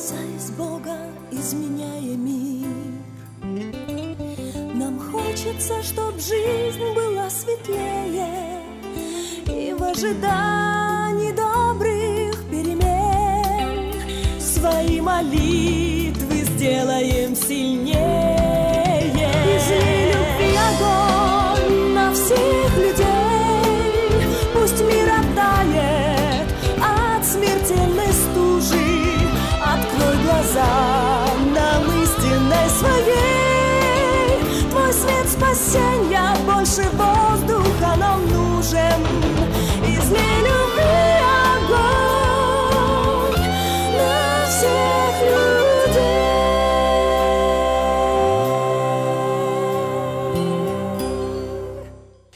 касаясь Бога, изменяя мир. Нам хочется, чтоб жизнь была светлее И в ожидании добрых перемен Свои молитвы сделаем сильнее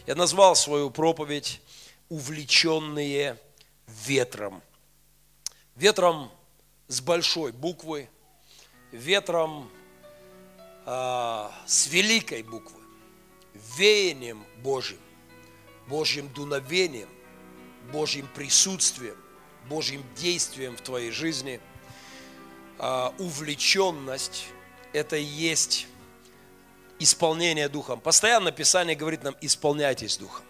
Я назвал свою проповедь «Увлеченные ветром». Ветром с большой буквы, ветром а, с великой буквы, веянием Божьим, Божьим дуновением, Божьим присутствием, Божьим действием в твоей жизни. А, увлеченность – это и есть исполнение Духом. Постоянно Писание говорит нам, исполняйтесь Духом.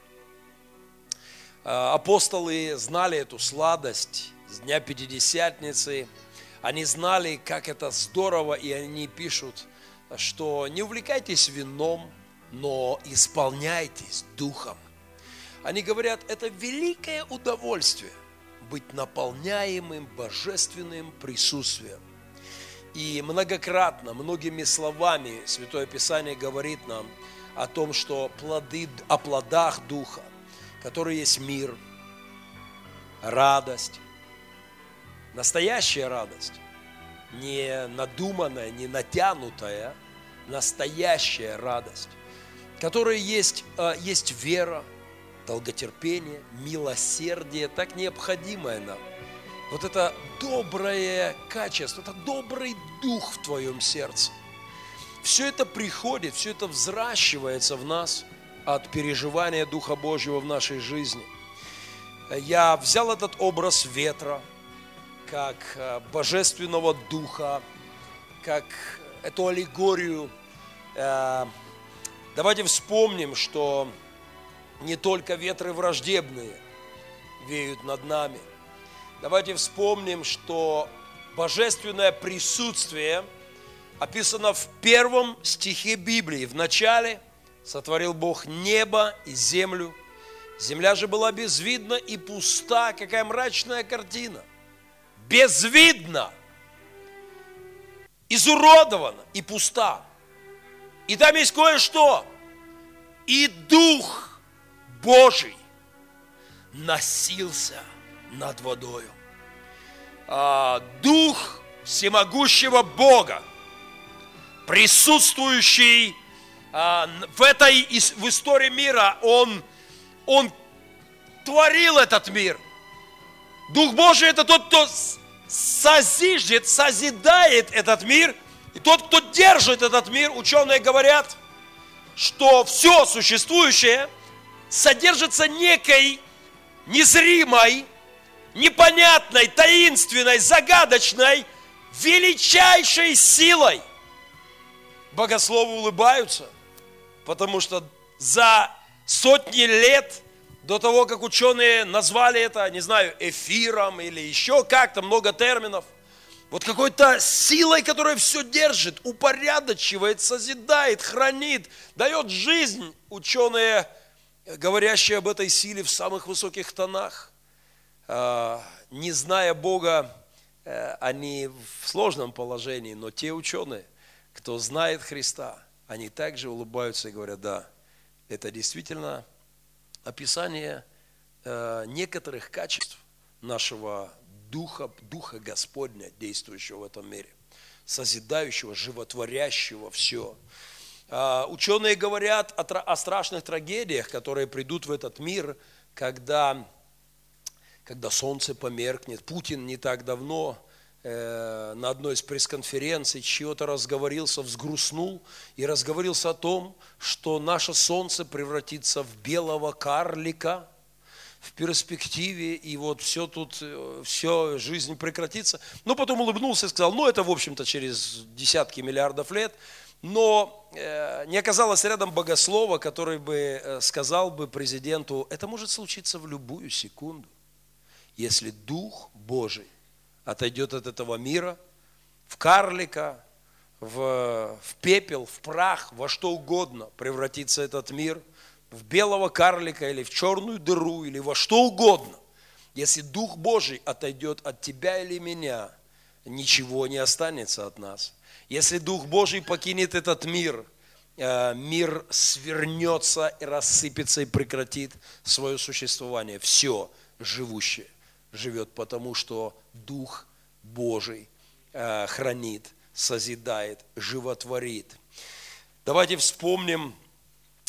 А, Апостолы знали эту сладость с Дня Пятидесятницы. Они знали, как это здорово, и они пишут, что не увлекайтесь вином, но исполняйтесь Духом. Они говорят, это великое удовольствие быть наполняемым божественным присутствием. И многократно, многими словами Святое Писание говорит нам о том, что плоды, о плодах Духа, которые есть мир, радость, настоящая радость, не надуманная, не натянутая, настоящая радость, которая есть, э, есть вера, долготерпение, милосердие, так необходимое нам. Вот это доброе качество, это добрый дух в твоем сердце. Все это приходит, все это взращивается в нас от переживания Духа Божьего в нашей жизни. Я взял этот образ ветра, как э, божественного духа, как эту аллегорию. Э, Давайте вспомним, что не только ветры враждебные веют над нами. Давайте вспомним, что божественное присутствие описано в первом стихе Библии. В начале сотворил Бог небо и землю. Земля же была безвидна и пуста. Какая мрачная картина. Безвидна, изуродована и пуста. И там есть кое-что. И Дух Божий носился над водою. А, Дух всемогущего Бога, присутствующий а, в этой в истории мира, он, он творил этот мир. Дух Божий это тот, кто созиждет, созидает этот мир, и тот, кто держит этот мир, ученые говорят, что все существующее содержится некой незримой, непонятной, таинственной, загадочной, величайшей силой. Богословы улыбаются, потому что за сотни лет до того, как ученые назвали это, не знаю, эфиром или еще как-то, много терминов, вот какой-то силой, которая все держит, упорядочивает, созидает, хранит, дает жизнь. Ученые, говорящие об этой силе в самых высоких тонах, не зная Бога, э, они в сложном положении, но те ученые, кто знает Христа, они также улыбаются и говорят, да, это действительно описание э, некоторых качеств нашего Духа, Духа Господня, действующего в этом мире, созидающего, животворящего все. А, ученые говорят о страшных трагедиях, которые придут в этот мир, когда, когда солнце померкнет. Путин не так давно э, на одной из пресс-конференций чего-то разговорился, взгрустнул и разговорился о том, что наше солнце превратится в белого карлика – в перспективе, и вот все тут, все, жизнь прекратится. Но потом улыбнулся и сказал, ну это, в общем-то, через десятки миллиардов лет. Но э, не оказалось рядом богослова, который бы э, сказал бы президенту, это может случиться в любую секунду, если Дух Божий отойдет от этого мира в карлика, в, в пепел, в прах, во что угодно превратится этот мир – в белого карлика или в черную дыру или во что угодно, если Дух Божий отойдет от тебя или меня, ничего не останется от нас. Если Дух Божий покинет этот мир, э, мир свернется и рассыпется и прекратит свое существование. Все живущее живет, потому что Дух Божий э, хранит, созидает, животворит. Давайте вспомним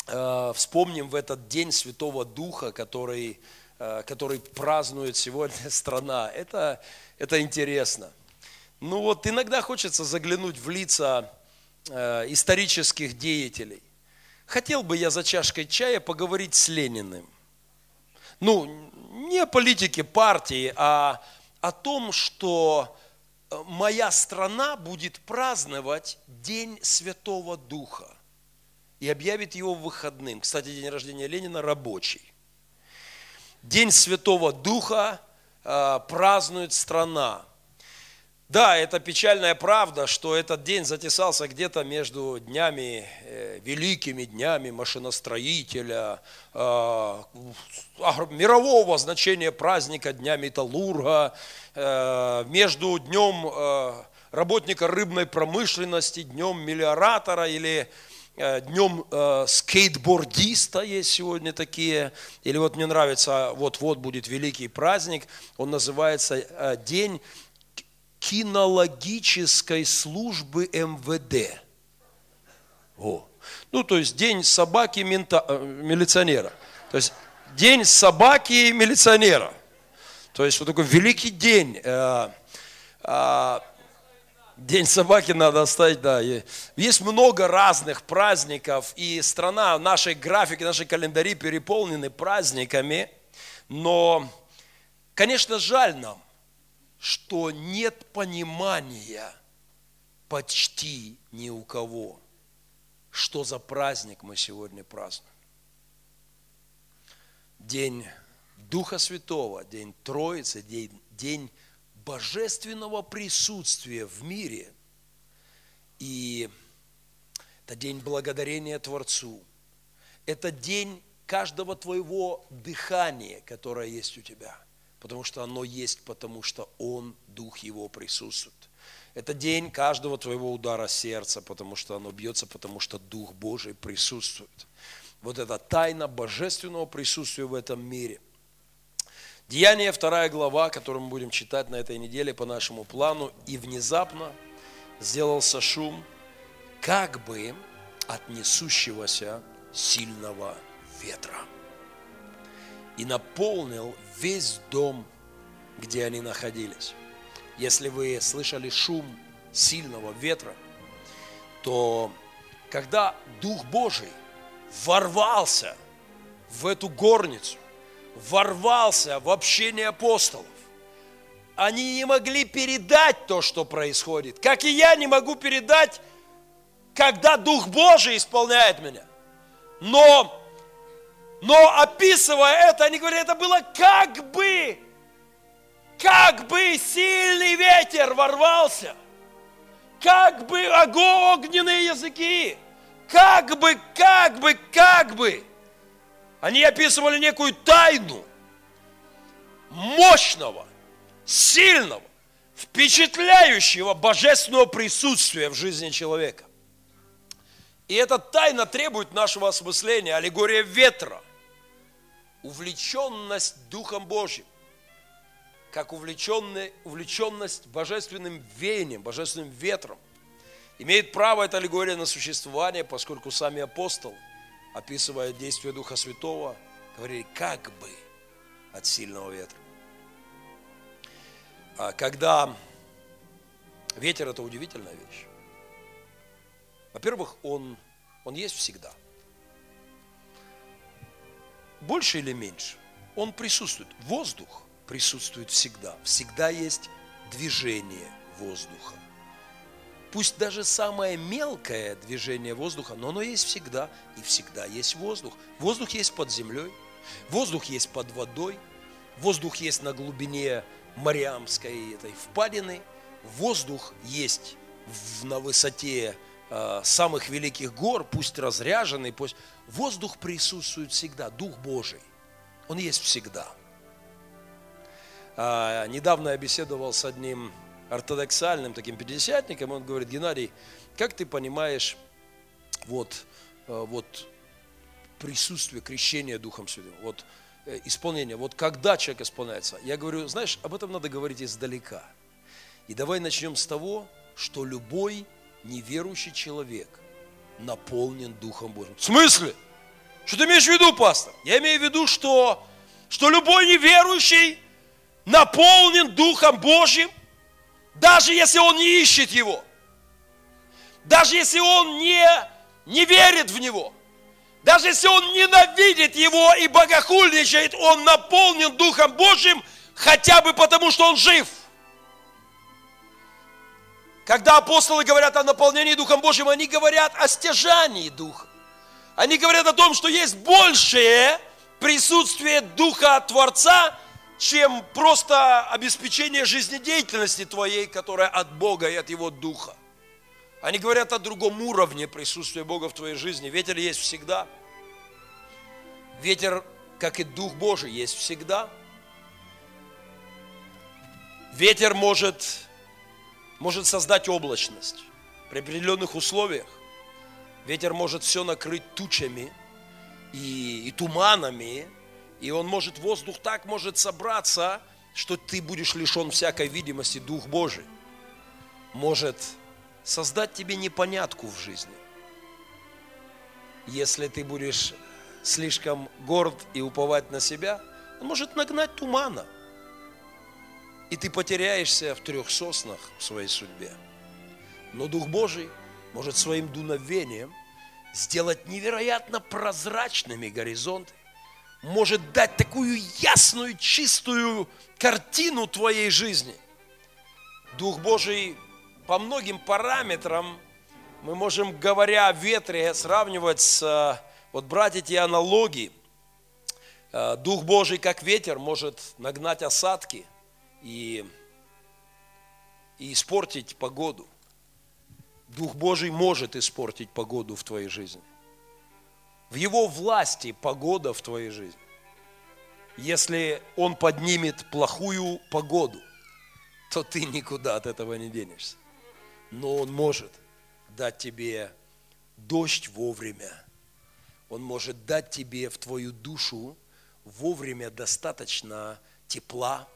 Э, вспомним в этот день Святого Духа, который, э, который празднует сегодня страна. Это, это интересно. Ну вот иногда хочется заглянуть в лица э, исторических деятелей. Хотел бы я за чашкой чая поговорить с Лениным. Ну, не о политике партии, а о том, что моя страна будет праздновать День Святого Духа и объявит его выходным. Кстати, день рождения Ленина рабочий. День Святого Духа э, празднует страна. Да, это печальная правда, что этот день затесался где-то между днями, э, великими днями машиностроителя, э, мирового значения праздника Дня Металлурга, э, между днем э, работника рыбной промышленности, днем мелиоратора или Э, днем э, скейтбордиста есть сегодня такие, или вот мне нравится, вот-вот будет великий праздник, он называется э, День кинологической службы МВД. О. Ну, то есть день собаки мента, милиционера. То есть день собаки милиционера. То есть вот такой великий день. День собаки надо оставить, да. Есть много разных праздников, и страна, наши графики, наши календари переполнены праздниками, но, конечно, жаль нам, что нет понимания почти ни у кого, что за праздник мы сегодня празднуем. День Духа Святого, День Троицы, День, день божественного присутствия в мире. И это день благодарения Творцу. Это день каждого твоего дыхания, которое есть у тебя. Потому что оно есть, потому что Он, Дух Его присутствует. Это день каждого твоего удара сердца, потому что оно бьется, потому что Дух Божий присутствует. Вот это тайна божественного присутствия в этом мире. Деяние, вторая глава, которую мы будем читать на этой неделе по нашему плану. И внезапно сделался шум, как бы от несущегося сильного ветра. И наполнил весь дом, где они находились. Если вы слышали шум сильного ветра, то когда Дух Божий ворвался в эту горницу, ворвался в общение апостолов. Они не могли передать то, что происходит. Как и я не могу передать, когда Дух Божий исполняет меня. Но, но описывая это, они говорят, это было как бы, как бы сильный ветер ворвался, как бы огненные языки, как бы, как бы, как бы. Они описывали некую тайну мощного, сильного, впечатляющего божественного присутствия в жизни человека. И эта тайна требует нашего осмысления, аллегория ветра, увлеченность Духом Божьим, как увлеченность божественным веянием, божественным ветром. Имеет право эта аллегория на существование, поскольку сами апостолы описывая действие Духа Святого, говорили, как бы от сильного ветра. А когда ветер – это удивительная вещь. Во-первых, он, он есть всегда. Больше или меньше. он присутствует. Воздух присутствует всегда. Всегда есть движение воздуха. Пусть даже самое мелкое движение воздуха, но оно есть всегда, и всегда есть воздух. Воздух есть под землей, воздух есть под водой, воздух есть на глубине Мариамской этой впадины, воздух есть в, на высоте самых великих гор, пусть разряженный, пусть воздух присутствует всегда, Дух Божий, он есть всегда. А, недавно я беседовал с одним ортодоксальным таким пятидесятником, он говорит, Геннадий, как ты понимаешь вот, э, вот присутствие, крещения Духом Святым, вот э, исполнение, вот когда человек исполняется? Я говорю, знаешь, об этом надо говорить издалека. И давай начнем с того, что любой неверующий человек наполнен Духом Божьим. В смысле? Что ты имеешь в виду, пастор? Я имею в виду, что, что любой неверующий наполнен Духом Божьим, даже если он не ищет его, даже если он не, не верит в него, даже если он ненавидит его и богохульничает, он наполнен Духом Божьим хотя бы потому, что он жив. Когда апостолы говорят о наполнении Духом Божьим, они говорят о стяжании Духа. Они говорят о том, что есть большее присутствие Духа Творца, чем просто обеспечение жизнедеятельности твоей, которая от Бога и от Его Духа. Они говорят о другом уровне присутствия Бога в твоей жизни. Ветер есть всегда. Ветер, как и Дух Божий, есть всегда. Ветер может, может создать облачность при определенных условиях. Ветер может все накрыть тучами и, и туманами, и он может, воздух так может собраться, что ты будешь лишен всякой видимости, Дух Божий может создать тебе непонятку в жизни. Если ты будешь слишком горд и уповать на себя, он может нагнать тумана. И ты потеряешься в трех соснах в своей судьбе. Но Дух Божий может своим дуновением сделать невероятно прозрачными горизонты может дать такую ясную, чистую картину твоей жизни. Дух Божий по многим параметрам мы можем, говоря о ветре, сравнивать с, вот брать эти аналогии. Э, Дух Божий, как ветер, может нагнать осадки и, и испортить погоду. Дух Божий может испортить погоду в твоей жизни – в Его власти погода в твоей жизни. Если Он поднимет плохую погоду, то ты никуда от этого не денешься. Но Он может дать тебе дождь вовремя. Он может дать тебе в твою душу вовремя достаточно тепла,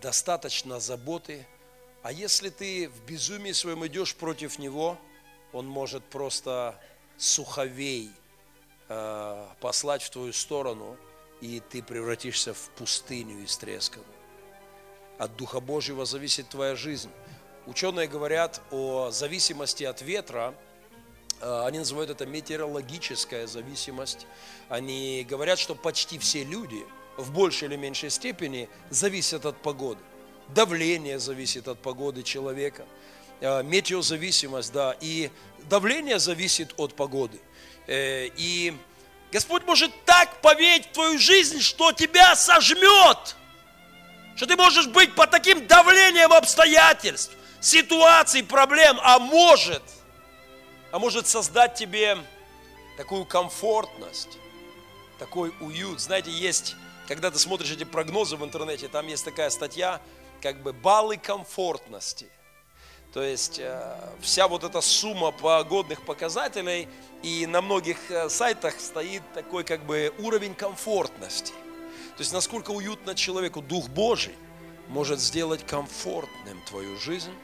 достаточно заботы. А если ты в безумии своем идешь против Него, Он может просто суховей Э, послать в твою сторону, и ты превратишься в пустыню истресканную. От Духа Божьего зависит твоя жизнь. Ученые говорят о зависимости от ветра, э, они называют это метеорологическая зависимость. Они говорят, что почти все люди в большей или меньшей степени зависят от погоды. Давление зависит от погоды человека. Э, метеозависимость, да. И давление зависит от погоды. Э, и Господь может так повеять в твою жизнь, что тебя сожмет. Что ты можешь быть под таким давлением обстоятельств, ситуаций, проблем, а может, а может создать тебе такую комфортность, такой уют. Знаете, есть, когда ты смотришь эти прогнозы в интернете, там есть такая статья, как бы баллы комфортности – то есть э, вся вот эта сумма погодных показателей, и на многих э, сайтах стоит такой как бы уровень комфортности. То есть насколько уютно человеку Дух Божий может сделать комфортным твою жизнь,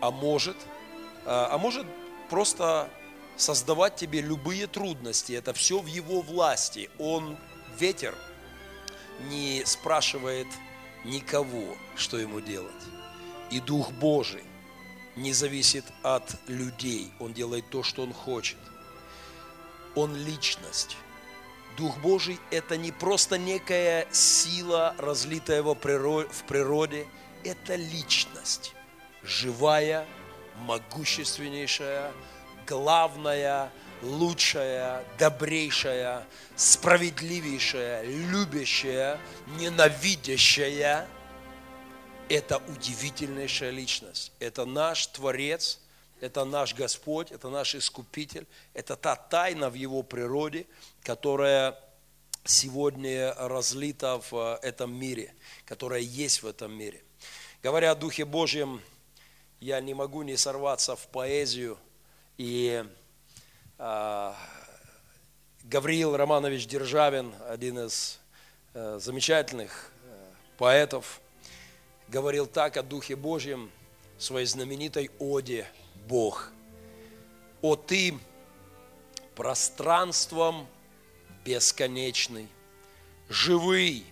а может, э, а может просто создавать тебе любые трудности. Это все в его власти. Он ветер не спрашивает никого, что ему делать. И Дух Божий не зависит от людей. Он делает то, что он хочет. Он личность. Дух Божий – это не просто некая сила, разлитая в природе, это личность, живая, могущественнейшая, главная, лучшая, добрейшая, справедливейшая, любящая, ненавидящая. Это удивительнейшая личность. Это наш Творец, это наш Господь, это наш Искупитель, это та тайна в Его природе, которая сегодня разлита в э, этом мире, которая есть в этом мире. Говоря о Духе Божьем, я не могу не сорваться в поэзию. И Гавриил Романович Державин, один из а, замечательных а, поэтов, говорил так о Духе Божьем в своей знаменитой оде «Бог». «О ты пространством бесконечный, живый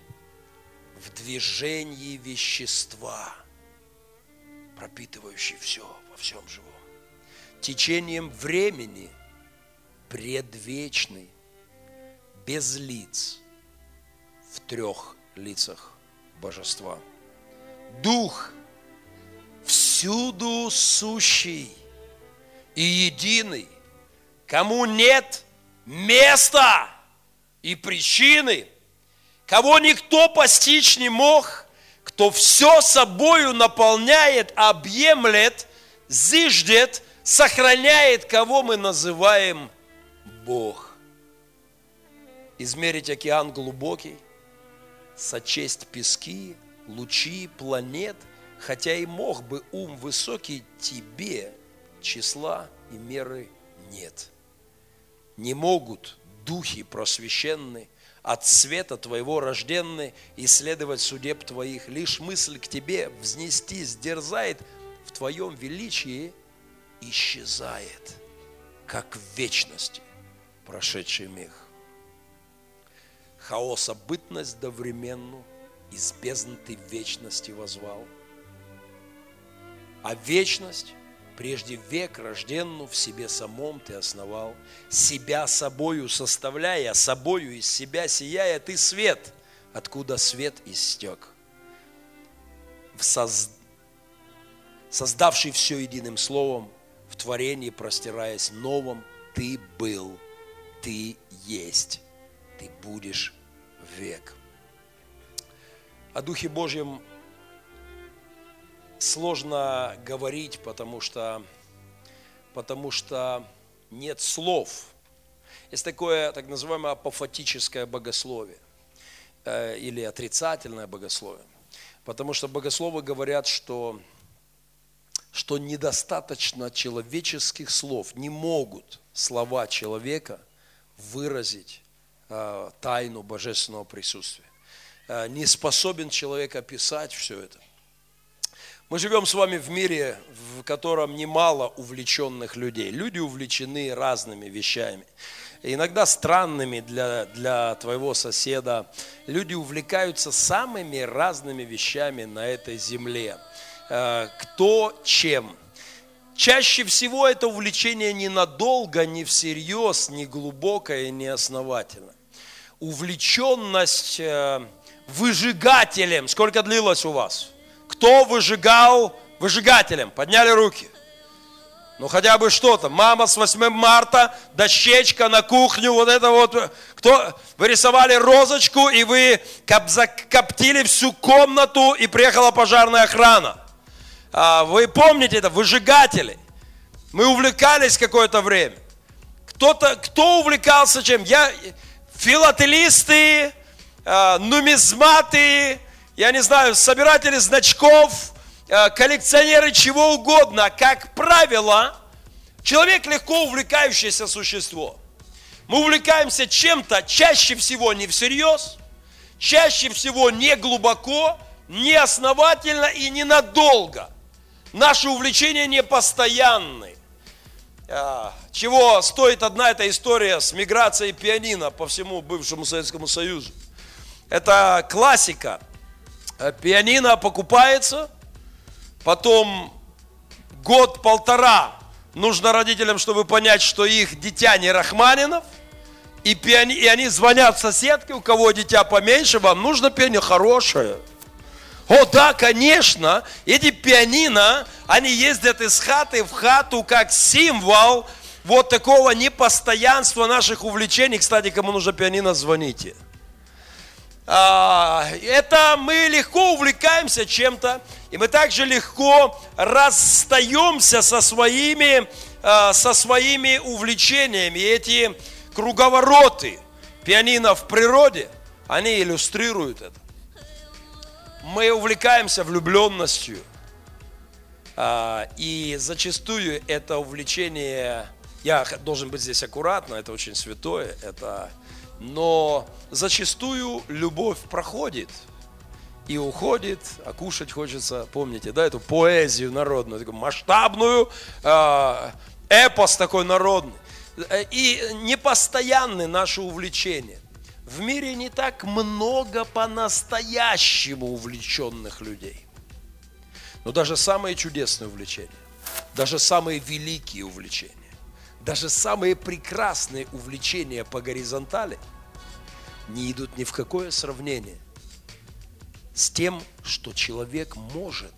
в движении вещества, пропитывающий все во всем живом, течением времени предвечный, без лиц, в трех лицах божества. Дух всюду сущий и единый, кому нет места и причины, кого никто постичь не мог, кто все собою наполняет, объемлет, зиждет, сохраняет, кого мы называем Бог. Измерить океан глубокий, сочесть пески, лучи, планет, хотя и мог бы ум высокий тебе, числа и меры нет. Не могут духи просвещенные от света Твоего рожденный, исследовать судеб Твоих. Лишь мысль к Тебе взнестись дерзает, в Твоем величии исчезает, как в вечности прошедший миг. Хаоса бытность довременну, из бездны Ты вечности возвал. А вечность Прежде век рожденну в себе самом ты основал, себя собою составляя, собою из себя сияя, ты свет, откуда свет истек. Соз... Создавший все единым словом, в творении простираясь новым, ты был, ты есть, ты будешь век. О Духе Божьем сложно говорить, потому что, потому что нет слов. Есть такое так называемое апофатическое богословие э, или отрицательное богословие. Потому что богословы говорят, что, что недостаточно человеческих слов, не могут слова человека выразить э, тайну божественного присутствия. Э, не способен человек описать все это – мы живем с вами в мире, в котором немало увлеченных людей. Люди увлечены разными вещами. Иногда странными для, для твоего соседа. Люди увлекаются самыми разными вещами на этой земле. Э, кто чем. Чаще всего это увлечение ненадолго, не всерьез, не глубокое, не основательно. Увлеченность э, выжигателем. Сколько длилось у вас? Кто выжигал выжигателем? Подняли руки. Ну хотя бы что-то. Мама с 8 марта, дощечка на кухню, вот это вот. Кто? Вы рисовали розочку, и вы закоптили всю комнату, и приехала пожарная охрана. А, вы помните это, выжигатели. Мы увлекались какое-то время. Кто-то, кто увлекался чем? Я, филателисты, а, нумизматы, я не знаю, собиратели значков, э, коллекционеры чего угодно, как правило, человек легко увлекающееся существо. Мы увлекаемся чем-то чаще всего не всерьез, чаще всего не глубоко, не основательно и ненадолго. Наши увлечения не постоянны. А, чего стоит одна эта история с миграцией пианино по всему бывшему Советскому Союзу? Это классика – Э, пианино покупается, потом год-полтора нужно родителям, чтобы понять, что их дитя не Рахманинов, И, пиани... и они звонят соседке, у кого дитя поменьше, вам нужно пианино хорошее. О, да, конечно, эти пианино, они ездят из хаты в хату как символ вот такого непостоянства наших увлечений. Кстати, кому нужно пианино, звоните. А, это мы легко увлекаемся чем-то, и мы также легко расстаемся со своими, а, со своими увлечениями. И эти круговороты пианино в природе, они иллюстрируют это. Мы увлекаемся влюбленностью, а, и зачастую это увлечение, я должен быть здесь аккуратно, это очень святое, это, но зачастую любовь проходит и уходит, а кушать хочется, помните, да, эту поэзию народную, такую масштабную, а, эпос такой народный. Э, и непостоянны наши увлечения. В мире не так много по-настоящему увлеченных людей. Но даже самые чудесные увлечения, даже самые великие увлечения, даже самые прекрасные увлечения по горизонтали не идут ни в какое сравнение с тем, что человек может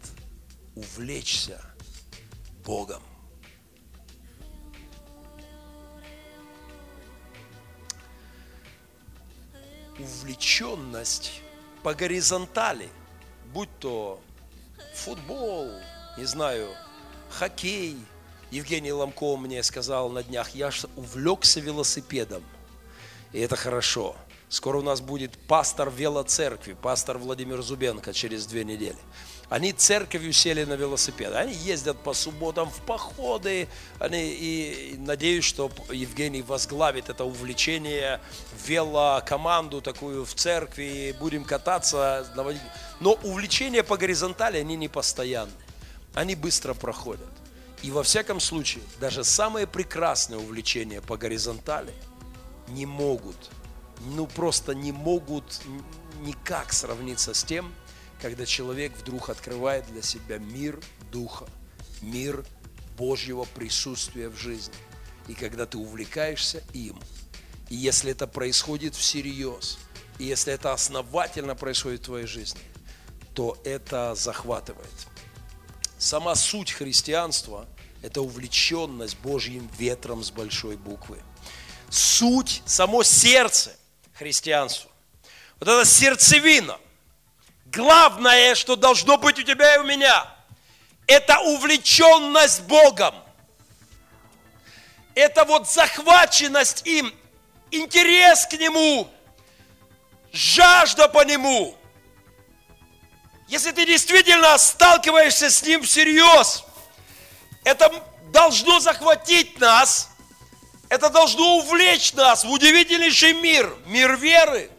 увлечься Богом. Увлеченность по горизонтали, будь то футбол, не знаю, хоккей. Евгений Ломков мне сказал на днях, я увлекся велосипедом. И это хорошо. Скоро у нас будет пастор велоцеркви, пастор Владимир Зубенко через две недели. Они церковью сели на велосипед. Они ездят по субботам в походы. Они, и надеюсь, что Евгений возглавит это увлечение, велокоманду такую в церкви. Будем кататься. Но увлечения по горизонтали, они не постоянны. Они быстро проходят. И во всяком случае, даже самые прекрасные увлечения по горизонтали не могут, ну просто не могут никак сравниться с тем, когда человек вдруг открывает для себя мир Духа, мир Божьего присутствия в жизни. И когда ты увлекаешься им, и если это происходит всерьез, и если это основательно происходит в твоей жизни, то это захватывает. Сама суть христианства – это увлеченность Божьим ветром с большой буквы. Суть, само сердце христианства. Вот это сердцевина, главное, что должно быть у тебя и у меня, это увлеченность Богом. Это вот захваченность им, интерес к Нему, жажда по Нему. Если ты действительно сталкиваешься с Ним всерьез, это должно захватить нас, это должно увлечь нас в удивительнейший мир, мир веры,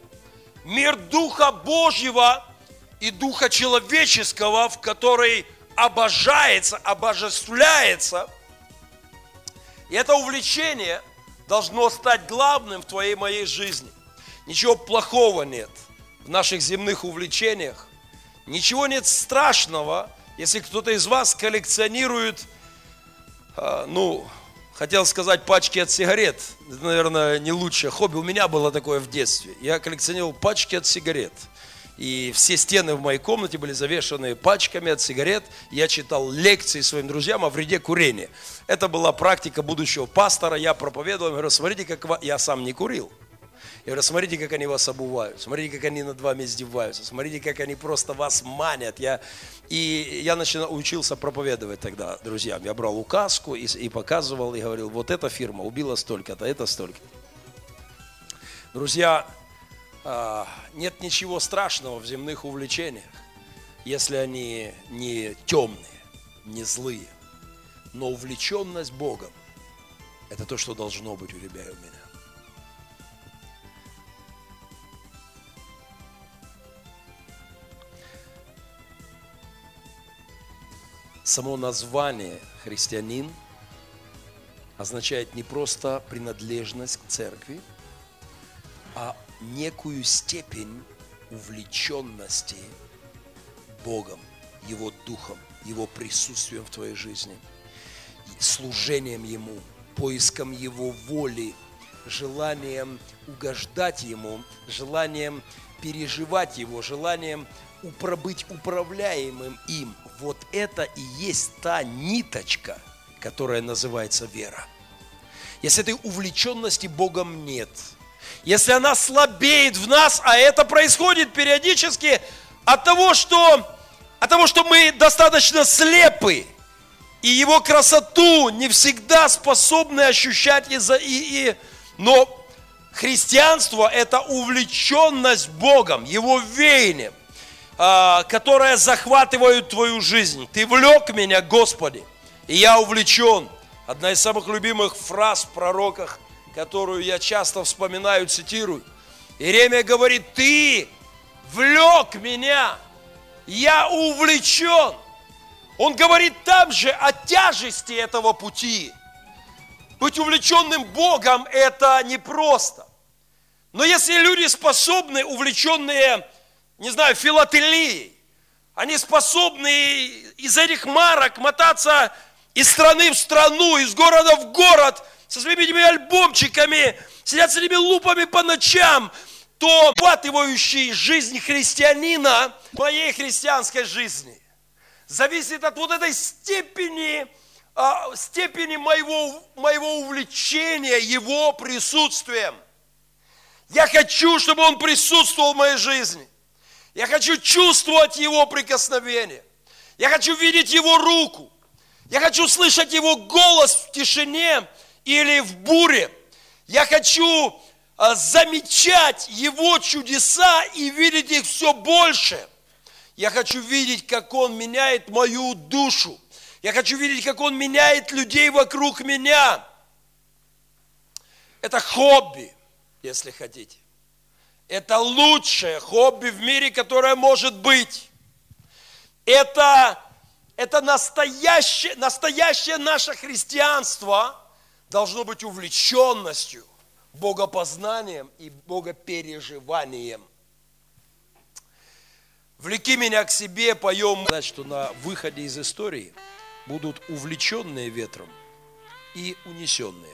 мир Духа Божьего – и духа человеческого, в который обожается, обожествляется. И это увлечение должно стать главным в твоей моей жизни. Ничего плохого нет в наших земных увлечениях. Ничего нет страшного, если кто-то из вас коллекционирует, а, ну, хотел сказать пачки от сигарет. Это, наверное, не лучшее хобби. У меня было такое в детстве. Я коллекционировал пачки от сигарет и все стены в моей комнате были завешаны пачками от сигарет. Я читал лекции своим друзьям о вреде курения. Это была практика будущего пастора. Я проповедовал, я говорю, смотрите, как я сам не курил. Я говорю, смотрите, как они вас обувают, смотрите, как они над вами издеваются, смотрите, как они просто вас манят. Я, и я начинал, учился проповедовать тогда друзьям. Я брал указку и, и показывал, и говорил, вот эта фирма убила столько-то, это столько. Друзья, нет ничего страшного в земных увлечениях, если они не темные, не злые. Но увлеченность Богом – это то, что должно быть у тебя и у меня. Само название христианин означает не просто принадлежность к церкви, а некую степень увлеченности Богом, Его Духом, Его присутствием в твоей жизни, служением Ему, поиском Его воли, желанием угождать Ему, желанием переживать Его, желанием быть управляемым им. Вот это и есть та ниточка, которая называется вера. Если этой увлеченности Богом нет, если она слабеет в нас, а это происходит периодически от того, что, от того, что мы достаточно слепы, и его красоту не всегда способны ощущать, и, за, и, и, но христианство – это увлеченность Богом, Его веянием, а, которая захватывает твою жизнь. Ты влек меня, Господи, и я увлечен. Одна из самых любимых фраз в пророках, которую я часто вспоминаю, цитирую. Иеремия говорит, ты влек меня, я увлечен. Он говорит там же о тяжести этого пути. Быть увлеченным Богом – это непросто. Но если люди способны, увлеченные, не знаю, филателией, они способны из этих марок мотаться из страны в страну, из города в город, со своими этими альбомчиками, сидят с этими лупами по ночам, то охватывающий жизнь христианина, моей христианской жизни, зависит от вот этой степени, а, степени моего, моего увлечения его присутствием. Я хочу, чтобы он присутствовал в моей жизни. Я хочу чувствовать его прикосновение. Я хочу видеть его руку. Я хочу слышать его голос в тишине или в буре. Я хочу а, замечать его чудеса и видеть их все больше. Я хочу видеть, как он меняет мою душу. Я хочу видеть, как он меняет людей вокруг меня. Это хобби, если хотите. Это лучшее хобби в мире, которое может быть. Это, это настоящее, настоящее наше христианство должно быть увлеченностью, богопознанием и богопереживанием. Влеки меня к себе, поем, знать, что на выходе из истории будут увлеченные ветром и унесенные.